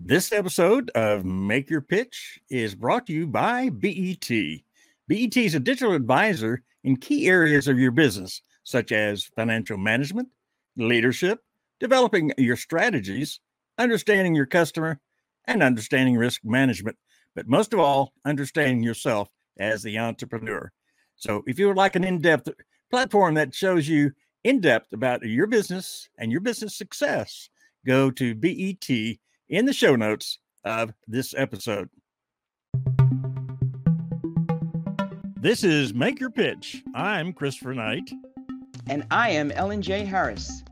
This episode of Make Your Pitch is brought to you by BET. BET is a digital advisor in key areas of your business, such as financial management, leadership, developing your strategies, understanding your customer, and understanding risk management. But most of all, understanding yourself as the entrepreneur. So, if you would like an in depth platform that shows you in depth about your business and your business success, go to BET in the show notes of this episode. This is Make Your Pitch. I'm Christopher Knight. And I am Ellen J. Harris.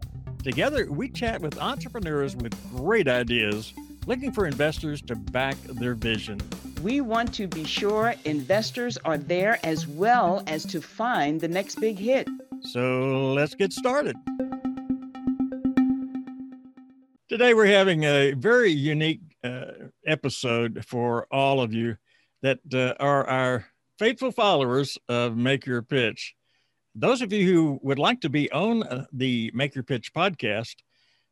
Together, we chat with entrepreneurs with great ideas looking for investors to back their vision. We want to be sure investors are there as well as to find the next big hit. So let's get started. Today, we're having a very unique uh, episode for all of you that uh, are our faithful followers of Make Your Pitch. Those of you who would like to be on uh, the Make Your Pitch podcast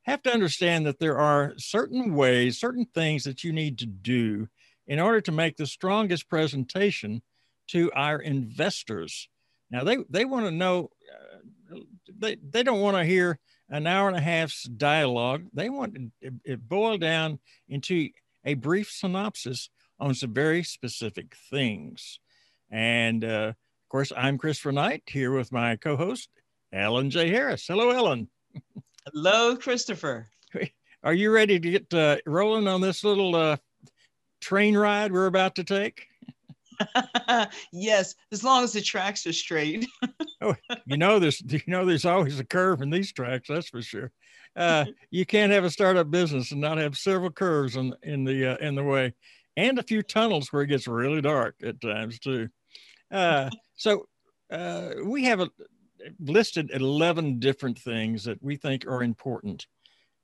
have to understand that there are certain ways, certain things that you need to do in order to make the strongest presentation to our investors. Now, they, they want to know, uh, they, they don't want to hear an hour and a half's dialogue. They want it, it boiled down into a brief synopsis on some very specific things. And uh, of course, I'm Christopher Knight here with my co host, Ellen J. Harris. Hello, Ellen. Hello, Christopher. Are you ready to get uh, rolling on this little uh, train ride we're about to take? yes, as long as the tracks are straight. oh, you know there's you know there's always a curve in these tracks. That's for sure. Uh, you can't have a startup business and not have several curves in in the uh, in the way, and a few tunnels where it gets really dark at times too. Uh, so uh, we have a, listed eleven different things that we think are important.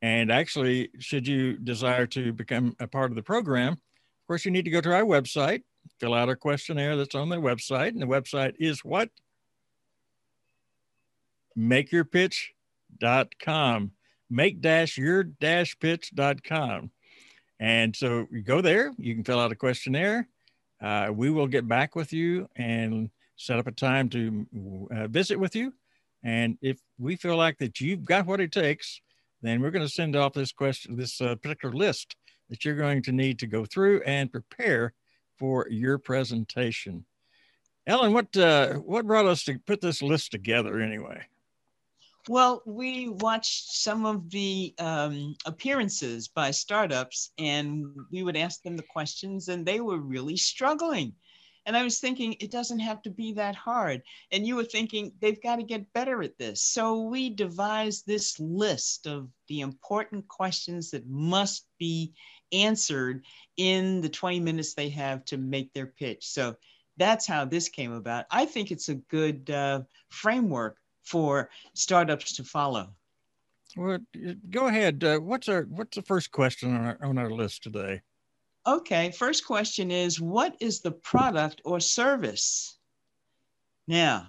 And actually, should you desire to become a part of the program, of course, you need to go to our website, fill out a questionnaire that's on their website. And the website is what? Makeyourpitch.com. Make dash your dash pitch.com. And so you go there, you can fill out a questionnaire. Uh, we will get back with you and set up a time to uh, visit with you. And if we feel like that you've got what it takes, then we're going to send off this question, this uh, particular list that you're going to need to go through and prepare for your presentation. Ellen, what uh, what brought us to put this list together anyway? Well, we watched some of the um, appearances by startups, and we would ask them the questions, and they were really struggling. And I was thinking, it doesn't have to be that hard. And you were thinking, they've got to get better at this. So we devised this list of the important questions that must be answered in the 20 minutes they have to make their pitch. So that's how this came about. I think it's a good uh, framework for startups to follow. Well, go ahead. Uh, what's our what's the first question on our on our list today? Okay, first question is what is the product or service? Now,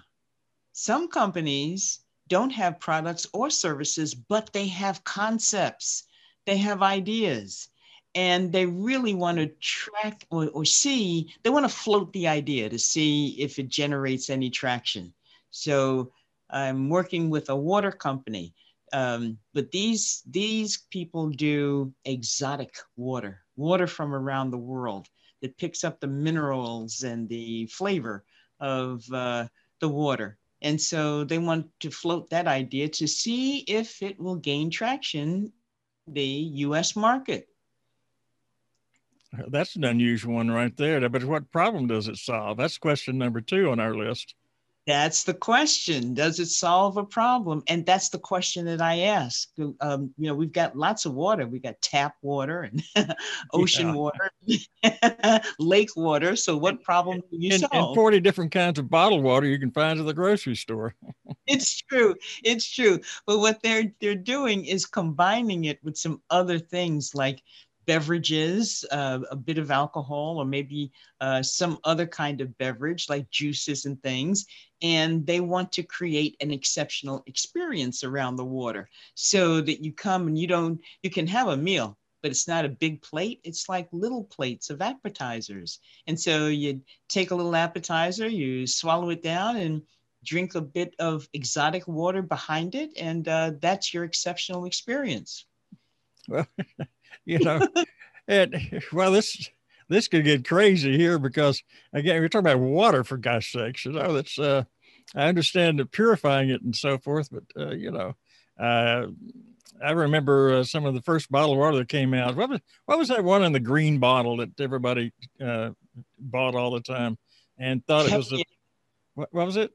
some companies don't have products or services, but they have concepts, they have ideas, and they really want to track or, or see, they want to float the idea to see if it generates any traction. So I'm working with a water company. Um, but these these people do exotic water, water from around the world that picks up the minerals and the flavor of uh, the water. And so they want to float that idea to see if it will gain traction the U.S. market. That's an unusual one right there. But what problem does it solve? That's question number two on our list. That's the question. Does it solve a problem? And that's the question that I ask. Um, you know, we've got lots of water. We got tap water and ocean water, lake water. So what problem do you and, solve? And 40 different kinds of bottled water you can find at the grocery store. it's true. It's true. But what they're they're doing is combining it with some other things like beverages, uh, a bit of alcohol, or maybe uh, some other kind of beverage like juices and things. And they want to create an exceptional experience around the water so that you come and you don't, you can have a meal, but it's not a big plate. It's like little plates of appetizers. And so you take a little appetizer, you swallow it down, and drink a bit of exotic water behind it, and uh, that's your exceptional experience. Well, you know, and well, this this could get crazy here because again, we're talking about water for gosh sakes. You know, that's uh, I understand the purifying it and so forth, but uh, you know, uh, I remember uh, some of the first bottled water that came out. What was what was that one in the green bottle that everybody uh, bought all the time and thought it was a what, what was it?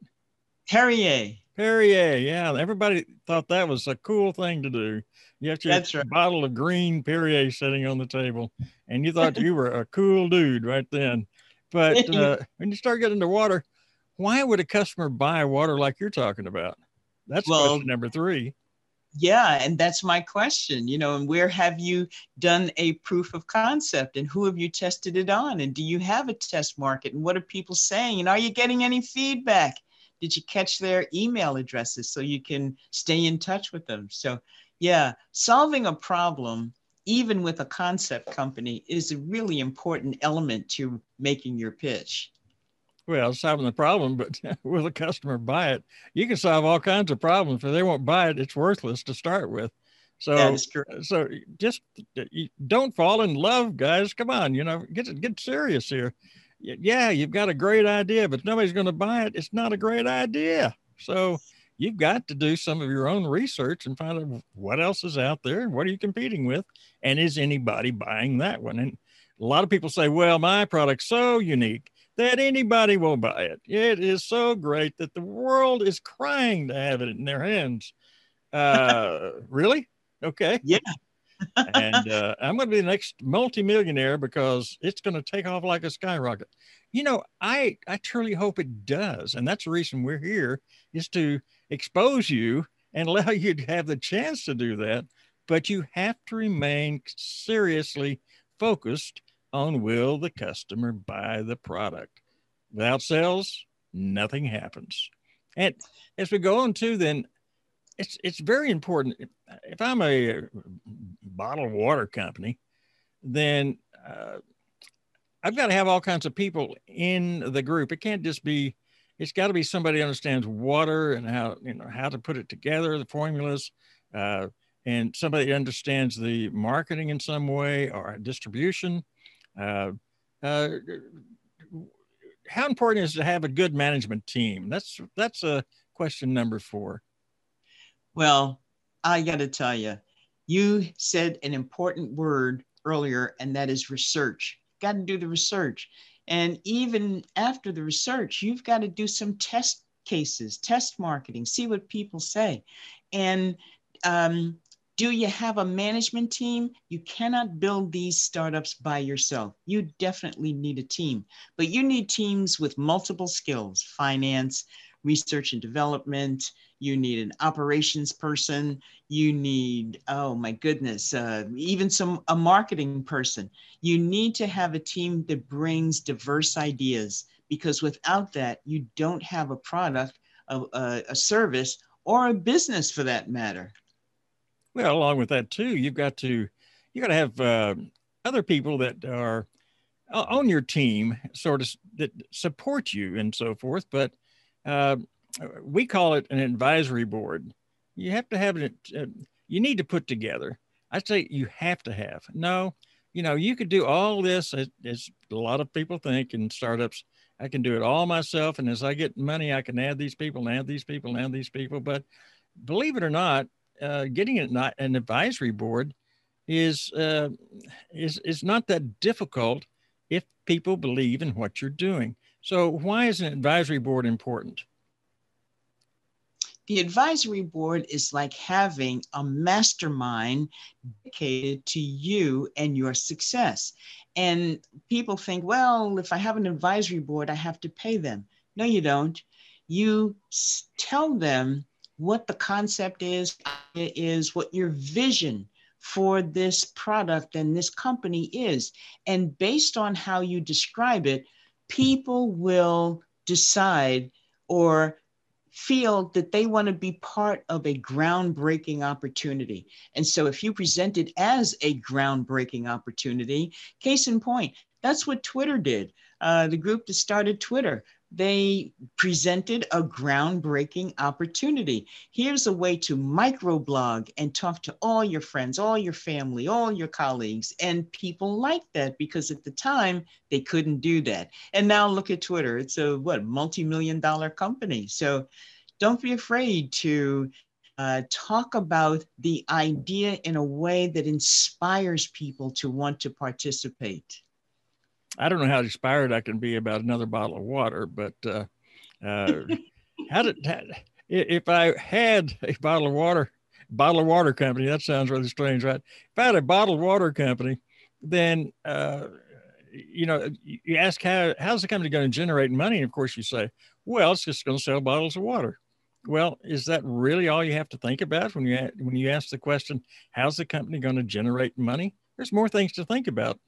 Perrier. Perrier, yeah. Everybody thought that was a cool thing to do. You have your right. bottle of green Perrier sitting on the table, and you thought you were a cool dude right then. But uh, when you start getting into water, why would a customer buy water like you're talking about? That's well, question number three. Yeah, and that's my question. You know, and where have you done a proof of concept, and who have you tested it on, and do you have a test market, and what are people saying, and are you getting any feedback? Did you catch their email addresses so you can stay in touch with them? So, yeah, solving a problem, even with a concept company, is a really important element to making your pitch. Well, solving the problem, but will the customer buy it? You can solve all kinds of problems. If they won't buy it, it's worthless to start with. So, so just don't fall in love, guys. Come on, you know, get get serious here yeah, you've got a great idea, but nobody's going to buy it. It's not a great idea. So you've got to do some of your own research and find out what else is out there what are you competing with, and is anybody buying that one? And a lot of people say, "Well, my product's so unique." That anybody will buy it. It is so great that the world is crying to have it in their hands. Uh, really? Okay. Yeah and uh, I'm going to be the next multimillionaire because it's going to take off like a skyrocket. You know, I I truly hope it does, and that's the reason we're here is to expose you and allow you to have the chance to do that. But you have to remain seriously focused on will the customer buy the product. Without sales, nothing happens. And as we go on to then, it's it's very important. If I'm a bottled water company, then uh, I've got to have all kinds of people in the group. It can't just be. It's got to be somebody understands water and how you know how to put it together, the formulas, uh, and somebody understands the marketing in some way or distribution. Uh, uh, how important is to have a good management team? That's that's a question number four. Well, I got to tell you, you said an important word earlier, and that is research. Got to do the research. And even after the research, you've got to do some test cases, test marketing, see what people say. And um, do you have a management team? You cannot build these startups by yourself. You definitely need a team, but you need teams with multiple skills finance, research and development, you need an operations person, you need, oh my goodness, uh, even some a marketing person. You need to have a team that brings diverse ideas because without that, you don't have a product, a, a, a service, or a business for that matter. Well, along with that too, you've got to you got to have uh, other people that are on your team, sort of that support you and so forth. But uh, we call it an advisory board. You have to have it. Uh, you need to put together. I say you have to have. No, you know, you could do all this as, as a lot of people think in startups. I can do it all myself, and as I get money, I can add these people, and add these people, and add these people. But believe it or not, uh, getting it not an advisory board is uh, is is not that difficult if people believe in what you're doing. So why is an advisory board important? The advisory board is like having a mastermind dedicated to you and your success. And people think, well, if I have an advisory board, I have to pay them. No, you don't. You tell them what the concept is, is what your vision for this product and this company is. And based on how you describe it, people will decide or feel that they want to be part of a groundbreaking opportunity. And so if you present it as a groundbreaking opportunity, case in point, that's what Twitter did. Uh, the group that started Twitter they presented a groundbreaking opportunity. Here's a way to microblog and talk to all your friends, all your family, all your colleagues. And people like that because at the time they couldn't do that. And now look at Twitter. It's a what multi-million dollar company. So don't be afraid to uh, talk about the idea in a way that inspires people to want to participate. I don't know how inspired I can be about another bottle of water, but uh, uh, how did if I had a bottle of water, bottle of water company? That sounds really strange, right? If I had a bottled water company, then uh, you know you ask how how's the company going to generate money? And of course, you say, well, it's just going to sell bottles of water. Well, is that really all you have to think about when you when you ask the question, how's the company going to generate money? There's more things to think about.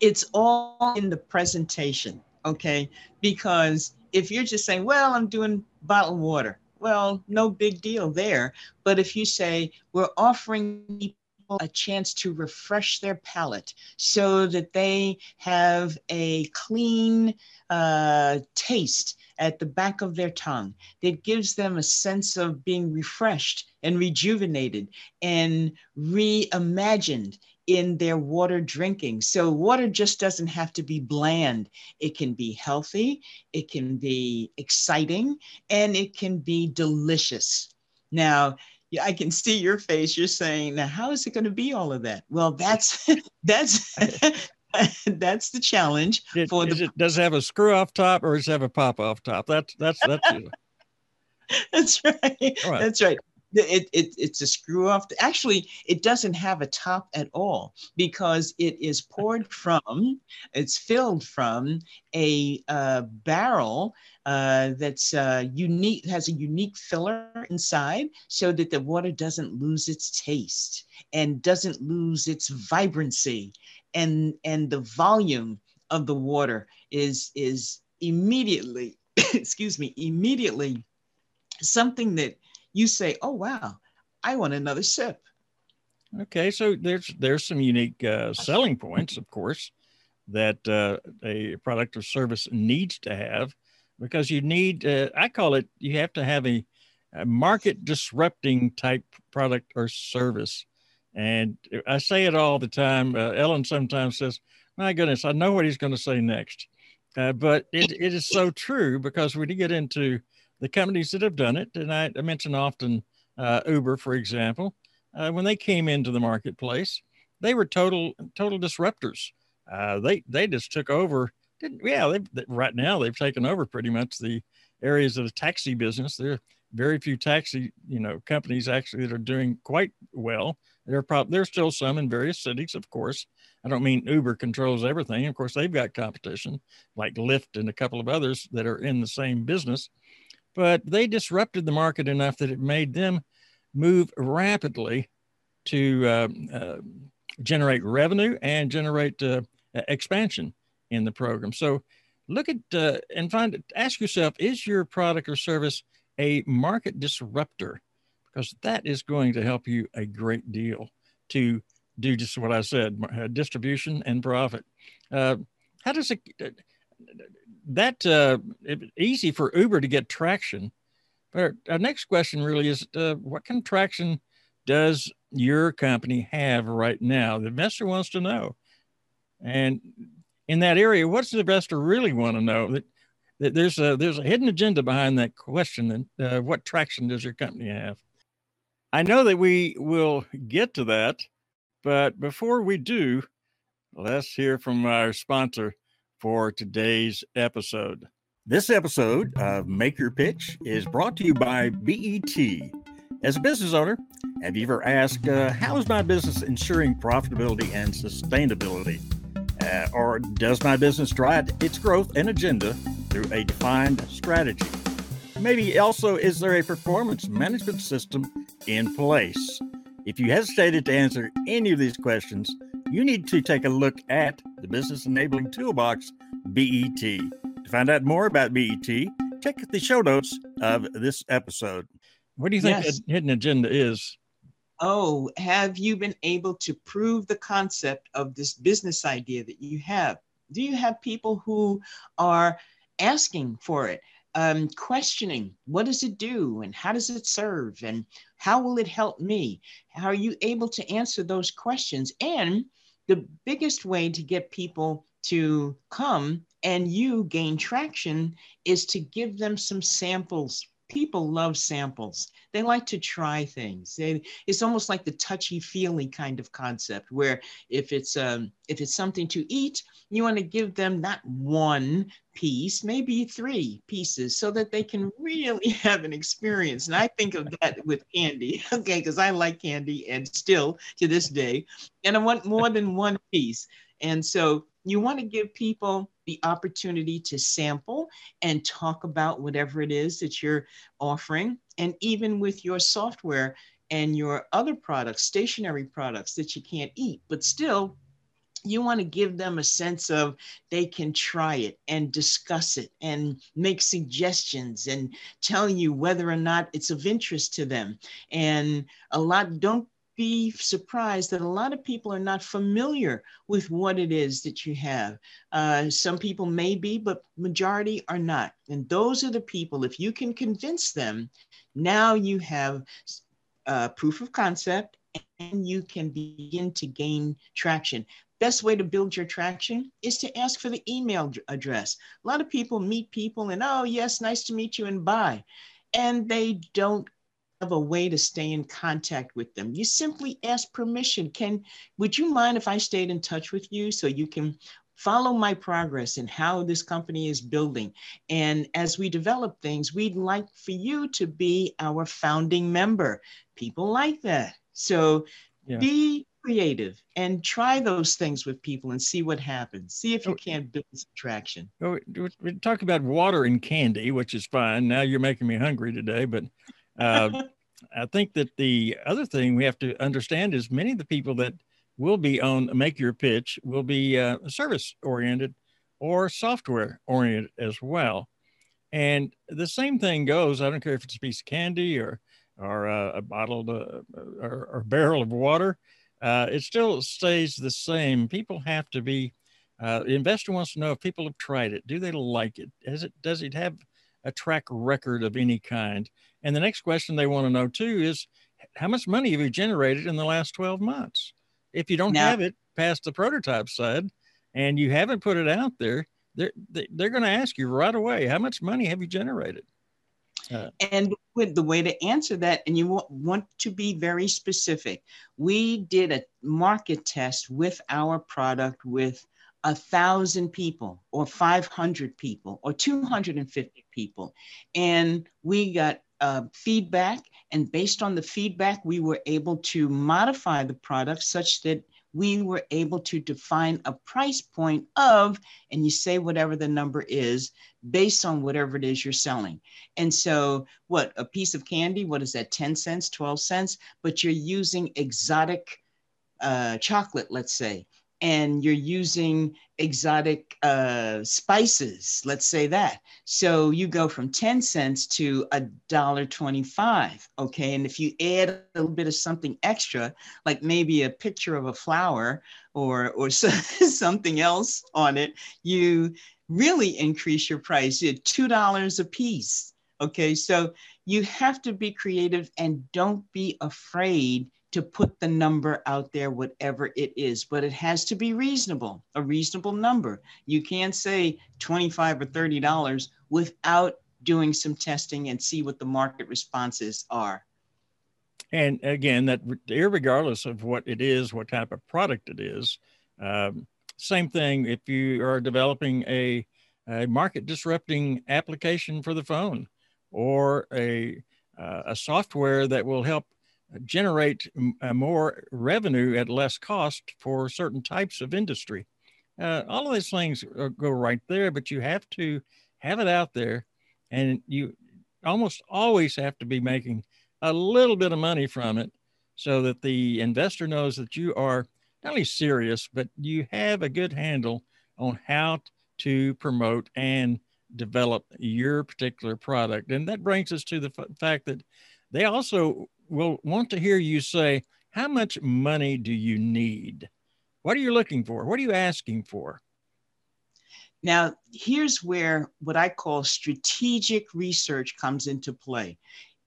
It's all in the presentation, okay? Because if you're just saying, well, I'm doing bottled water, well, no big deal there. But if you say, we're offering people a chance to refresh their palate so that they have a clean uh, taste at the back of their tongue that gives them a sense of being refreshed and rejuvenated and reimagined in their water drinking. So, water just doesn't have to be bland. It can be healthy, it can be exciting, and it can be delicious. Now, I can see your face. You're saying, now, how is it going to be all of that? Well, that's that's that's the challenge it, for the. It, does it have a screw off top or does it have a pop off top? That's that's that's. that's right. right. That's right it, it, it's a screw off. Actually, it doesn't have a top at all because it is poured from, it's filled from a uh, barrel uh, that's uh, unique, has a unique filler inside so that the water doesn't lose its taste and doesn't lose its vibrancy and, and the volume of the water is, is immediately, excuse me, immediately something that you say, "Oh wow, I want another sip." Okay, so there's there's some unique uh, selling points, of course, that uh, a product or service needs to have, because you need. Uh, I call it. You have to have a, a market disrupting type product or service, and I say it all the time. Uh, Ellen sometimes says, "My goodness, I know what he's going to say next," uh, but it, it is so true because when you get into the companies that have done it, and I, I mention often uh, Uber, for example, uh, when they came into the marketplace, they were total total disruptors. Uh, they they just took over. Didn't, Yeah, they right now they've taken over pretty much the areas of the taxi business. There are very few taxi you know companies actually that are doing quite well. There are probably there's still some in various cities, of course. I don't mean Uber controls everything. Of course, they've got competition like Lyft and a couple of others that are in the same business but they disrupted the market enough that it made them move rapidly to uh, uh, generate revenue and generate uh, expansion in the program. So look at uh, and find ask yourself is your product or service a market disruptor? Because that is going to help you a great deal to do just what I said uh, distribution and profit. Uh, how does it? That uh, easy for Uber to get traction. But our next question really is, uh, what kind of traction does your company have right now? The investor wants to know. And in that area, what's the investor really want to know? That, that there's a there's a hidden agenda behind that question. And uh, what traction does your company have? I know that we will get to that, but before we do, let's hear from our sponsor, for today's episode. This episode of Make Your Pitch is brought to you by BET. As a business owner, have you ever asked, uh, how is my business ensuring profitability and sustainability? Uh, or does my business drive its growth and agenda through a defined strategy? Maybe also, is there a performance management system in place? If you hesitated to answer any of these questions, you need to take a look at the Business Enabling Toolbox, BET, to find out more about BET, check the show notes of this episode. What do you think yes. hidden agenda is? Oh, have you been able to prove the concept of this business idea that you have? Do you have people who are asking for it, um, questioning what does it do and how does it serve and how will it help me? How are you able to answer those questions? And the biggest way to get people to come and you gain traction is to give them some samples people love samples. They like to try things. They, it's almost like the touchy feely kind of concept where if it's um, if it's something to eat, you want to give them not one piece, maybe three pieces, so that they can really have an experience. And I think of that with candy, okay, because I like candy and still to this day, and I want more than one piece. And so you want to give people the opportunity to sample and talk about whatever it is that you're offering. And even with your software and your other products, stationery products that you can't eat, but still you want to give them a sense of they can try it and discuss it and make suggestions and tell you whether or not it's of interest to them and a lot don't be surprised that a lot of people are not familiar with what it is that you have. Uh, some people may be, but majority are not. And those are the people, if you can convince them, now you have uh, proof of concept and you can begin to gain traction. Best way to build your traction is to ask for the email address. A lot of people meet people and, oh, yes, nice to meet you and bye. And they don't have a way to stay in contact with them. You simply ask permission. Can, would you mind if I stayed in touch with you so you can follow my progress and how this company is building. And as we develop things, we'd like for you to be our founding member. People like that. So yeah. be creative and try those things with people and see what happens. See if you oh. can't build some traction. Oh, we're talking about water and candy, which is fine. Now you're making me hungry today, but uh, I think that the other thing we have to understand is many of the people that will be on Make Your Pitch will be uh, service oriented or software oriented as well. And the same thing goes. I don't care if it's a piece of candy or or uh, a bottle uh, or, or, barrel of water. Uh, it still stays the same. People have to be. Uh, the investor wants to know if people have tried it. Do they like it? It does it have a track record of any kind? And the next question they want to know too is how much money have you generated in the last 12 months? If you don't have it past the prototype side and you haven't put it out there, they're, they're going to ask you right away, how much money have you generated? Uh, and with the way to answer that, and you want to be very specific, we did a market test with our product with a thousand people or 500 people or 250 people. And we got uh, feedback. And based on the feedback, we were able to modify the product such that we were able to define a price point of, and you say whatever the number is based on whatever it is you're selling. And so, what a piece of candy, what is that, 10 cents, 12 cents? But you're using exotic uh, chocolate, let's say and you're using exotic uh, spices, let's say that. So you go from 10 cents to a dollar 25. Okay. And if you add a little bit of something extra, like maybe a picture of a flower or, or something else on it, you really increase your price. You're $2 a piece. Okay. So you have to be creative and don't be afraid to put the number out there, whatever it is, but it has to be reasonable, a reasonable number. You can't say 25 or $30 without doing some testing and see what the market responses are. And again, that regardless of what it is, what type of product it is, um, same thing if you are developing a, a market disrupting application for the phone or a, uh, a software that will help generate uh, more revenue at less cost for certain types of industry. Uh, all of these things go right there, but you have to have it out there, and you almost always have to be making a little bit of money from it so that the investor knows that you are not only serious, but you have a good handle on how to promote and develop your particular product. And that brings us to the f- fact that they also will want to hear you say, How much money do you need? What are you looking for? What are you asking for? Now, here's where what I call strategic research comes into play.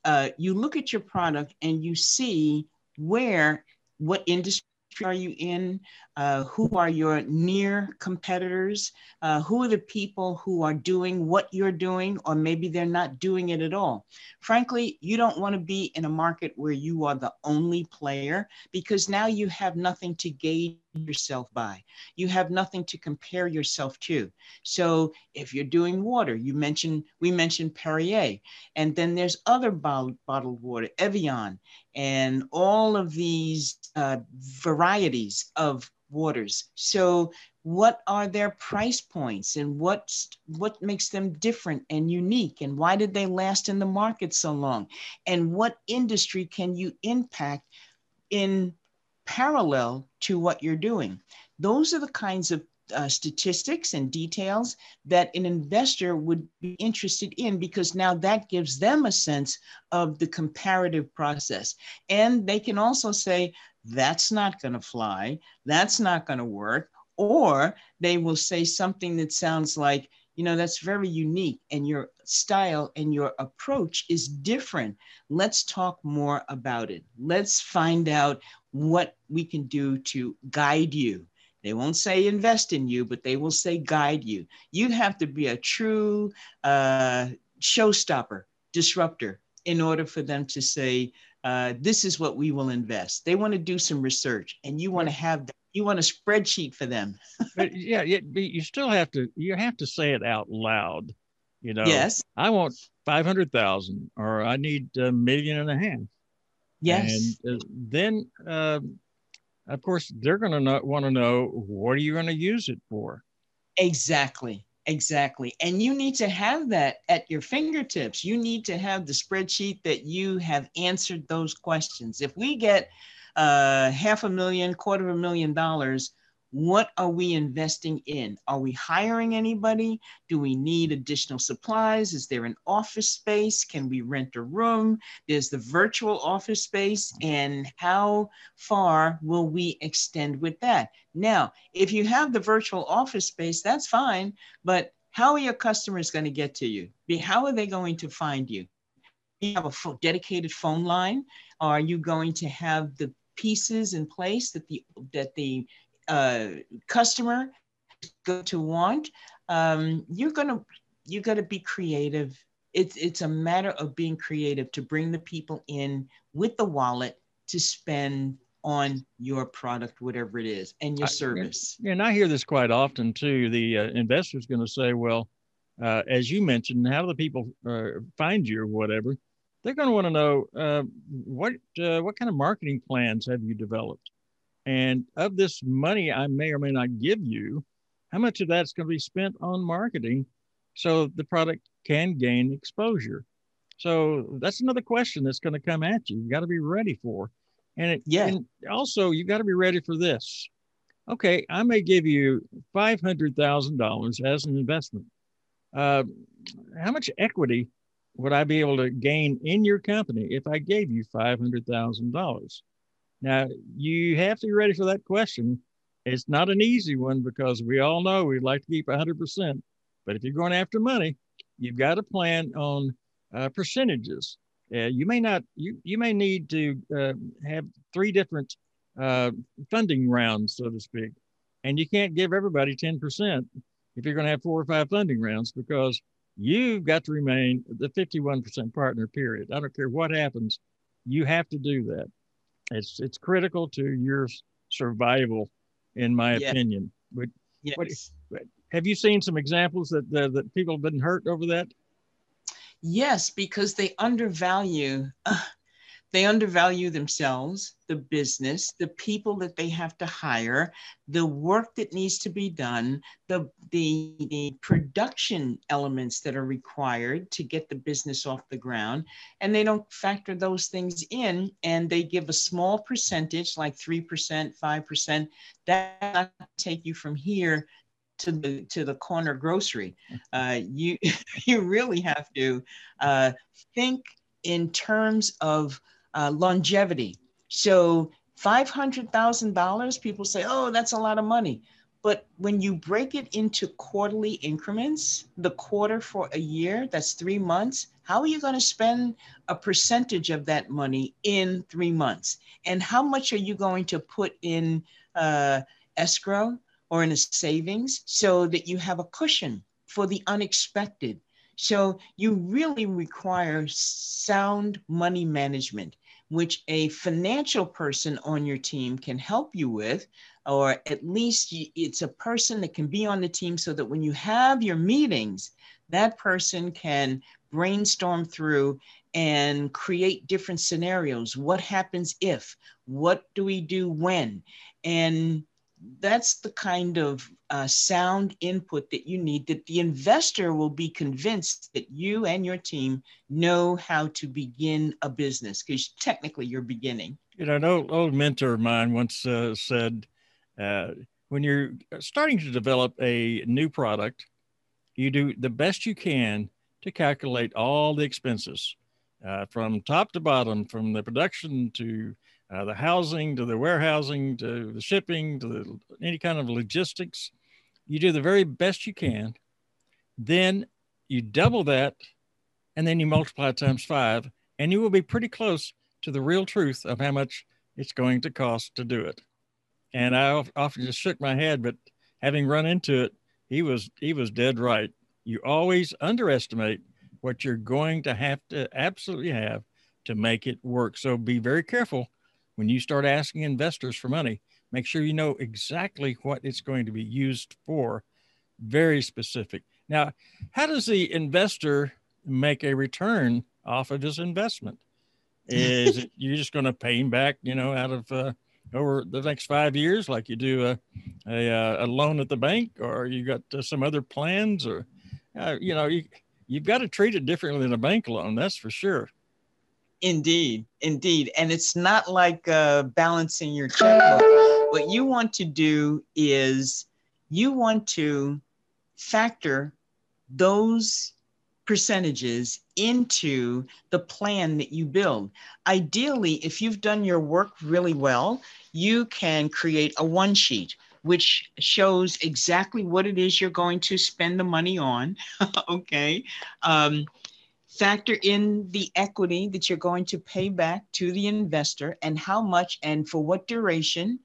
Uh, you look at your product and you see where, what industry are you in? Uh, who are your near competitors? Uh, who are the people who are doing what you're doing, or maybe they're not doing it at all? Frankly, you don't want to be in a market where you are the only player because now you have nothing to gauge yourself by. You have nothing to compare yourself to. So if you're doing water, you mentioned we mentioned Perrier, and then there's other bottled water, Evian, and all of these uh, varieties of waters. So what are their price points and what what makes them different and unique? And why did they last in the market so long? And what industry can you impact in parallel to what you're doing? Those are the kinds of uh, statistics and details that an investor would be interested in because now that gives them a sense of the comparative process. And they can also say, that's not going to fly, that's not going to work. Or they will say something that sounds like, you know, that's very unique and your style and your approach is different. Let's talk more about it. Let's find out what we can do to guide you they won't say invest in you, but they will say guide you. You have to be a true uh, showstopper, disruptor, in order for them to say, uh, this is what we will invest. They want to do some research and you want to have that. You want a spreadsheet for them. but yeah, you still have to, you have to say it out loud. You know, yes, I want 500,000 or I need a million and a half. Yes. And uh, then, um, of course, they're going to want to know what are you going to use it for? Exactly. Exactly. And you need to have that at your fingertips. You need to have the spreadsheet that you have answered those questions. If we get uh, half a million, quarter of a million dollars, what are we investing in? Are we hiring anybody? Do we need additional supplies? Is there an office space? Can we rent a room? There's the virtual office space. And how far will we extend with that? Now, if you have the virtual office space, that's fine. But how are your customers going to get to you? How are they going to find you? Do you have a dedicated phone line? Are you going to have the pieces in place that the that the uh, customer going to want, um, you're gonna you got to be creative. It's it's a matter of being creative to bring the people in with the wallet to spend on your product, whatever it is, and your service. I, and I hear this quite often too. The uh, investor's going to say, "Well, uh, as you mentioned, how do the people uh, find you or whatever?" They're going to want to know uh, what uh, what kind of marketing plans have you developed. And of this money I may or may not give you, how much of that's going to be spent on marketing so the product can gain exposure? So that's another question that's going to come at you. You got to be ready for. And, it, yeah. and also, you got to be ready for this. Okay, I may give you $500,000 as an investment. Uh, how much equity would I be able to gain in your company if I gave you $500,000? Now, you have to be ready for that question. It's not an easy one because we all know we'd like to keep 100%. But if you're going after money, you've got to plan on uh, percentages. Uh, you may not, you, you may need to uh, have three different uh, funding rounds, so to speak. And you can't give everybody 10% if you're going to have four or five funding rounds because you've got to remain the 51% partner, period. I don't care what happens, you have to do that. It's it's critical to your survival, in my opinion. But yes. What, have you seen some examples that uh, that people have been hurt over that? Yes, because they undervalue. Uh, they undervalue themselves, the business, the people that they have to hire, the work that needs to be done, the, the, the production elements that are required to get the business off the ground. And they don't factor those things in and they give a small percentage, like 3%, 5%, that take you from here to the to the corner grocery. Uh, you you really have to uh, think in terms of uh, longevity. So five hundred thousand dollars, people say, "Oh, that's a lot of money." But when you break it into quarterly increments, the quarter for a year, that's three months, how are you going to spend a percentage of that money in three months? And how much are you going to put in uh, escrow or in a savings so that you have a cushion for the unexpected? So you really require sound money management, which a financial person on your team can help you with or at least it's a person that can be on the team so that when you have your meetings, that person can brainstorm through and create different scenarios. What happens if? What do we do when? And that's the kind of uh, sound input that you need that the investor will be convinced that you and your team know how to begin a business because technically you're beginning. You know, an old, old mentor of mine once uh, said, uh, when you're starting to develop a new product, you do the best you can to calculate all the expenses uh, from top to bottom, from the production to uh, the housing to the warehousing to the shipping to the, any kind of logistics. You do the very best you can. Then you double that and then you multiply times five, and you will be pretty close to the real truth of how much it's going to cost to do it and I often just shook my head. But having run into it, he was he was dead right. You always underestimate what you're going to have to absolutely have to make it work. So be very careful when you start asking investors for money. Make sure you know exactly what it's going to be used for. Very specific. Now, how does the investor make a return off of his investment? Is it, you're just going to pay him back, you know, out of uh, over the next five years, like you do a, a, uh, a loan at the bank, or you got uh, some other plans, or uh, you know, you you've got to treat it differently than a bank loan. That's for sure. Indeed, indeed, and it's not like uh, balancing your checkbook. What you want to do is you want to factor those percentages into the plan that you build. Ideally, if you've done your work really well, you can create a one sheet which shows exactly what it is you're going to spend the money on. okay. Um, factor in the equity that you're going to pay back to the investor and how much and for what duration.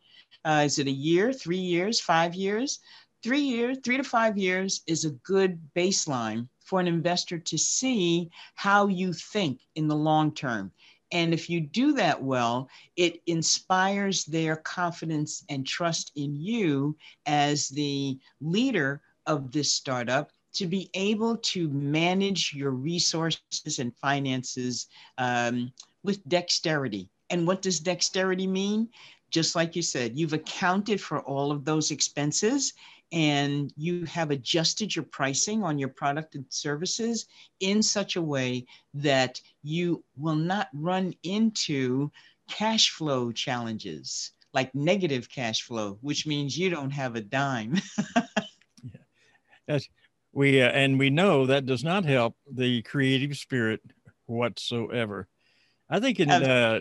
Uh, is it a year, three years, five years? Three years, three to five years is a good baseline for an investor to see how you think in the long term. And if you do that well, it inspires their confidence and trust in you as the leader of this startup to be able to manage your resources and finances um, with dexterity. And what does dexterity mean? Just like you said, you've accounted for all of those expenses and you have adjusted your pricing on your product and services in such a way that you will not run into cash flow challenges like negative cash flow, which means you don't have a dime. yeah. That's, we uh, and we know that does not help the creative spirit whatsoever. I think in uh,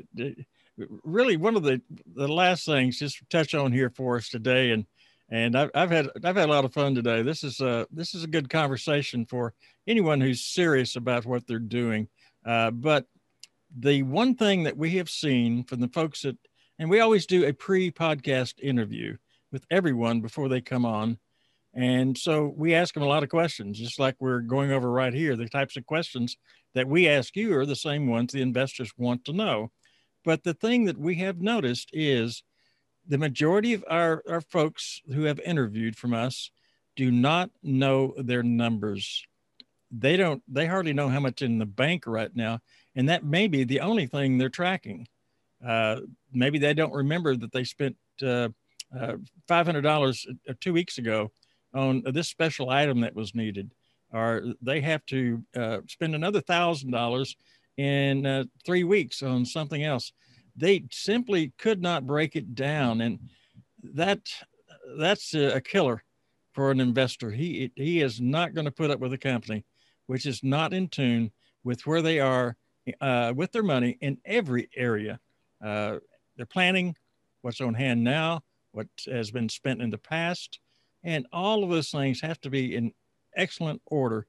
really one of the the last things just touch on here for us today and and I've, I've had I've had a lot of fun today. This is a this is a good conversation for anyone who's serious about what they're doing. Uh, but the one thing that we have seen from the folks that, and we always do a pre-podcast interview with everyone before they come on, and so we ask them a lot of questions, just like we're going over right here. The types of questions that we ask you are the same ones the investors want to know. But the thing that we have noticed is the majority of our, our folks who have interviewed from us do not know their numbers. They don't, they hardly know how much in the bank right now. And that may be the only thing they're tracking. Uh, maybe they don't remember that they spent uh, uh, $500 uh, two weeks ago on this special item that was needed, or they have to uh, spend another thousand dollars in uh, three weeks on something else they simply could not break it down and that that's a killer for an investor. He he is not going to put up with a company which is not in tune with where they are uh, with their money in every area. Uh, they're planning what's on hand now, what has been spent in the past, and all of those things have to be in excellent order.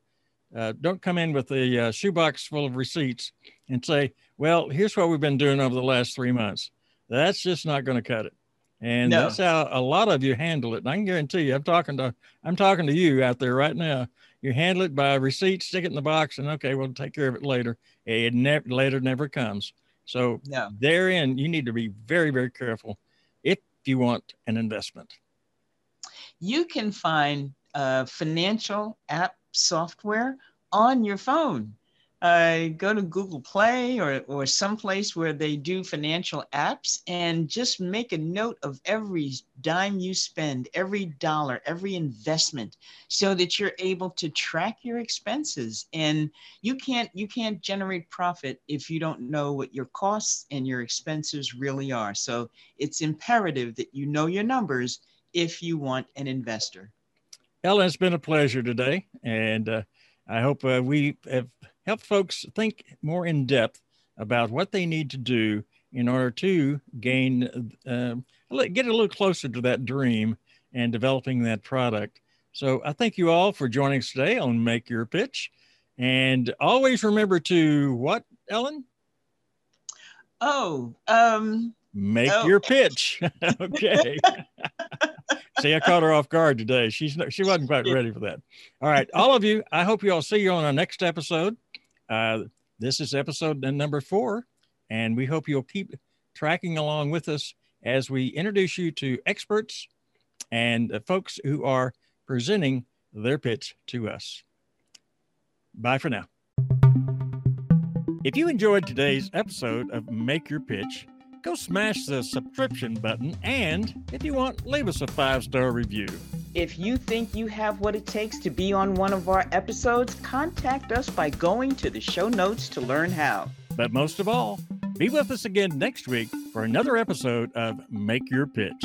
Uh, don't come in with a uh, shoebox full of receipts and say, "Well, here's what we've been doing over the last three months." That's just not going to cut it. And no. that's how a lot of you handle it. And I can guarantee you, I'm talking to I'm talking to you out there right now. You handle it by receipt, stick it in the box, and okay, we'll take care of it later. It never later never comes. So no. therein, you need to be very, very careful if you want an investment. You can find uh, financial app software on your phone uh, go to Google Play or, or someplace where they do financial apps and just make a note of every dime you spend, every dollar, every investment, so that you're able to track your expenses. And you can't you can't generate profit if you don't know what your costs and your expenses really are. So it's imperative that you know your numbers if you want an investor. Ellen, it's been a pleasure today, and uh, I hope uh, we have helped folks think more in depth about what they need to do in order to gain, uh, get a little closer to that dream and developing that product. So I thank you all for joining us today on Make Your Pitch. And always remember to what, Ellen? Oh, um, make oh. your pitch. okay. See, I caught her off guard today. She's she wasn't quite ready for that. All right, all of you. I hope you all see you on our next episode. Uh, this is episode number four, and we hope you'll keep tracking along with us as we introduce you to experts and uh, folks who are presenting their pitch to us. Bye for now. If you enjoyed today's episode of Make Your Pitch, go smash the subscription button and, if you want, leave us a five star review. If you think you have what it takes to be on one of our episodes, contact us by going to the show notes to learn how. But most of all, be with us again next week for another episode of Make Your Pitch.